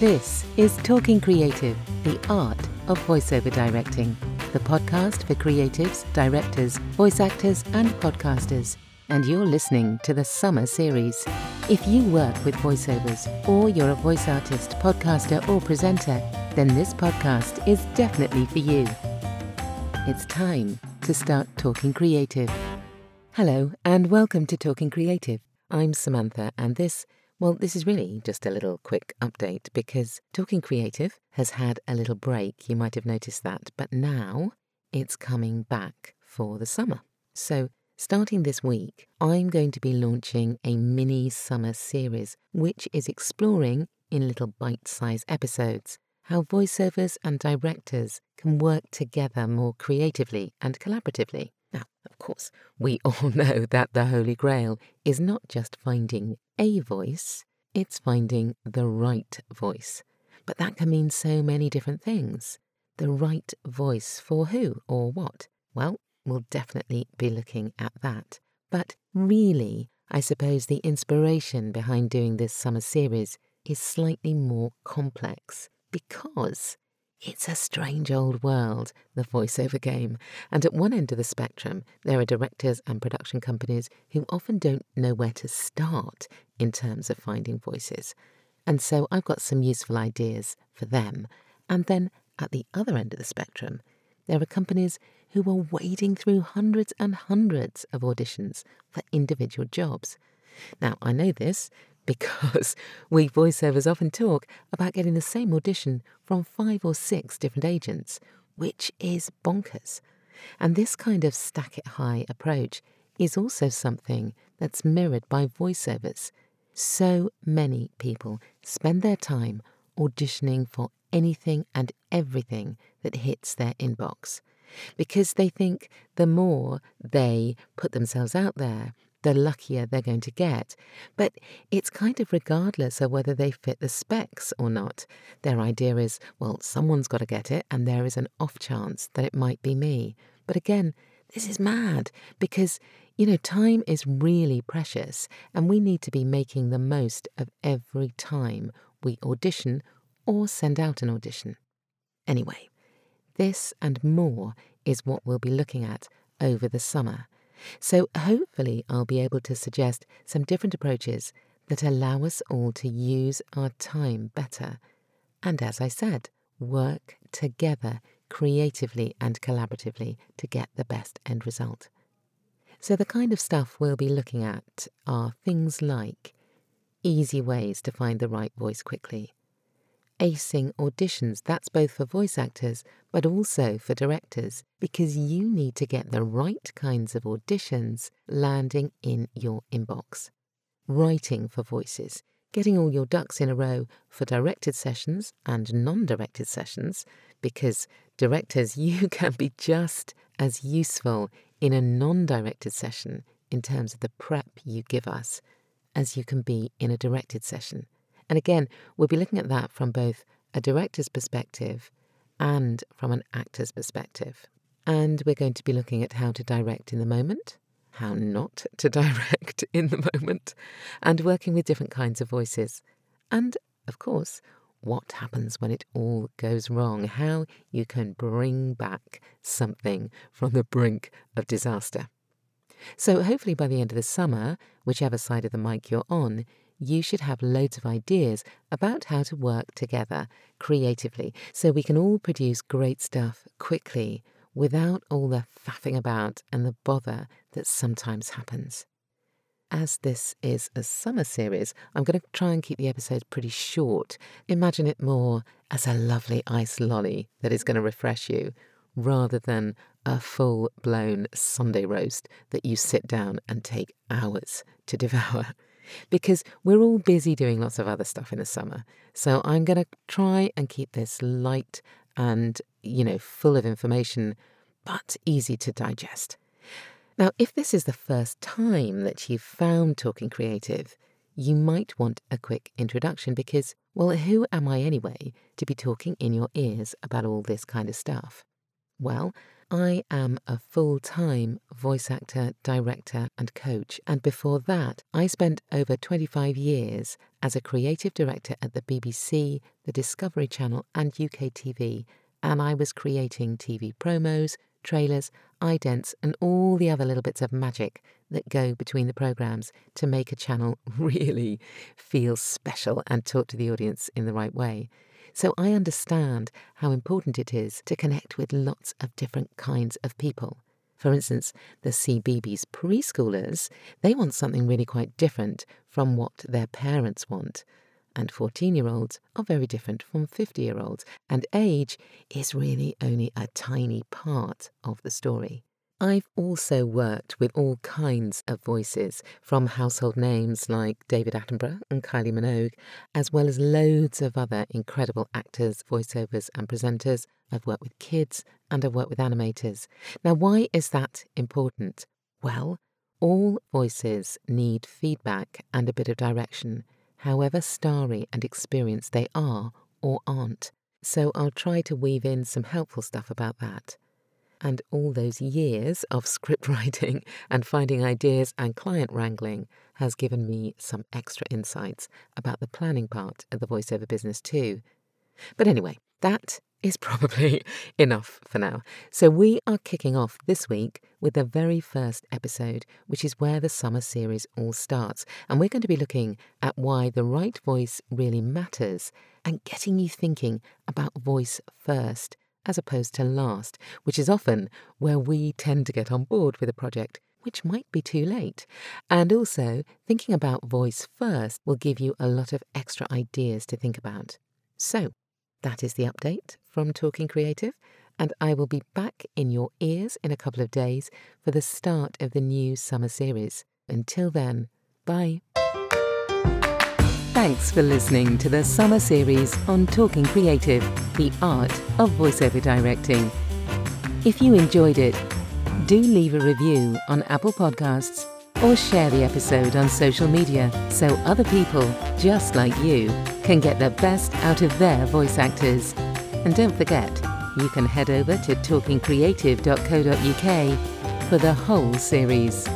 This is Talking Creative, the art of voiceover directing, the podcast for creatives, directors, voice actors, and podcasters. And you're listening to the summer series. If you work with voiceovers, or you're a voice artist, podcaster, or presenter, then this podcast is definitely for you. It's time to start talking creative. Hello, and welcome to Talking Creative. I'm Samantha, and this well, this is really just a little quick update because Talking Creative has had a little break. You might have noticed that, but now it's coming back for the summer. So, starting this week, I'm going to be launching a mini summer series which is exploring in little bite sized episodes how voiceovers and directors can work together more creatively and collaboratively. Course, we all know that the Holy Grail is not just finding a voice, it's finding the right voice. But that can mean so many different things. The right voice for who or what? Well, we'll definitely be looking at that. But really, I suppose the inspiration behind doing this summer series is slightly more complex because it's a strange old world, the voiceover game, and at one end of the spectrum, there are directors and production companies who often don't know where to start in terms of finding voices. And so I've got some useful ideas for them. And then at the other end of the spectrum, there are companies who are wading through hundreds and hundreds of auditions for individual jobs. Now, I know this because we voiceovers often talk about getting the same audition from five or six different agents, which is bonkers. And this kind of stack it high approach is also something that's mirrored by voiceovers. So many people spend their time auditioning for anything and everything that hits their inbox because they think the more they put themselves out there, the luckier they're going to get. But it's kind of regardless of whether they fit the specs or not. Their idea is, well, someone's got to get it, and there is an off chance that it might be me. But again, this is mad because, you know, time is really precious, and we need to be making the most of every time we audition or send out an audition. Anyway, this and more is what we'll be looking at over the summer. So hopefully, I'll be able to suggest some different approaches that allow us all to use our time better. And as I said, work together creatively and collaboratively to get the best end result. So, the kind of stuff we'll be looking at are things like easy ways to find the right voice quickly, acing auditions. That's both for voice actors, but also for directors, because you need to get the right kinds of auditions landing in your inbox. Writing for voices, getting all your ducks in a row for directed sessions and non directed sessions, because directors, you can be just as useful in a non directed session in terms of the prep you give us as you can be in a directed session. And again, we'll be looking at that from both a director's perspective and from an actor's perspective. And we're going to be looking at how to direct in the moment, how not to direct in the moment, and working with different kinds of voices. And, of course, what happens when it all goes wrong, how you can bring back something from the brink of disaster. So, hopefully, by the end of the summer, whichever side of the mic you're on, you should have loads of ideas about how to work together creatively so we can all produce great stuff quickly without all the faffing about and the bother that sometimes happens. As this is a summer series, I'm going to try and keep the episodes pretty short. Imagine it more as a lovely ice lolly that is going to refresh you rather than a full blown Sunday roast that you sit down and take hours to devour because we're all busy doing lots of other stuff in the summer. So I'm going to try and keep this light and, you know, full of information, but easy to digest. Now, if this is the first time that you've found Talking Creative, you might want a quick introduction because, well, who am I anyway to be talking in your ears about all this kind of stuff? Well, I am a full time voice actor, director, and coach. And before that, I spent over 25 years as a creative director at the BBC, the Discovery Channel, and UK TV. And I was creating TV promos, trailers, idents, and all the other little bits of magic that go between the programmes to make a channel really feel special and talk to the audience in the right way. So I understand how important it is to connect with lots of different kinds of people. For instance, the CBeebies preschoolers, they want something really quite different from what their parents want. And 14 year olds are very different from 50 year olds, and age is really only a tiny part of the story. I've also worked with all kinds of voices, from household names like David Attenborough and Kylie Minogue, as well as loads of other incredible actors, voiceovers, and presenters. I've worked with kids and I've worked with animators. Now, why is that important? Well, all voices need feedback and a bit of direction, however starry and experienced they are or aren't. So I'll try to weave in some helpful stuff about that and all those years of script writing and finding ideas and client wrangling has given me some extra insights about the planning part of the voiceover business too. But anyway, that is probably enough for now. So we are kicking off this week with the very first episode, which is where the summer series all starts. And we're going to be looking at why the right voice really matters and getting you thinking about voice first as opposed to last, which is often where we tend to get on board with a project, which might be too late. And also, thinking about voice first will give you a lot of extra ideas to think about. So, that is the update from Talking Creative, and I will be back in your ears in a couple of days for the start of the new summer series. Until then, bye. Thanks for listening to the summer series on Talking Creative, the art of voiceover directing. If you enjoyed it, do leave a review on Apple Podcasts or share the episode on social media so other people just like you can get the best out of their voice actors. And don't forget, you can head over to talkingcreative.co.uk for the whole series.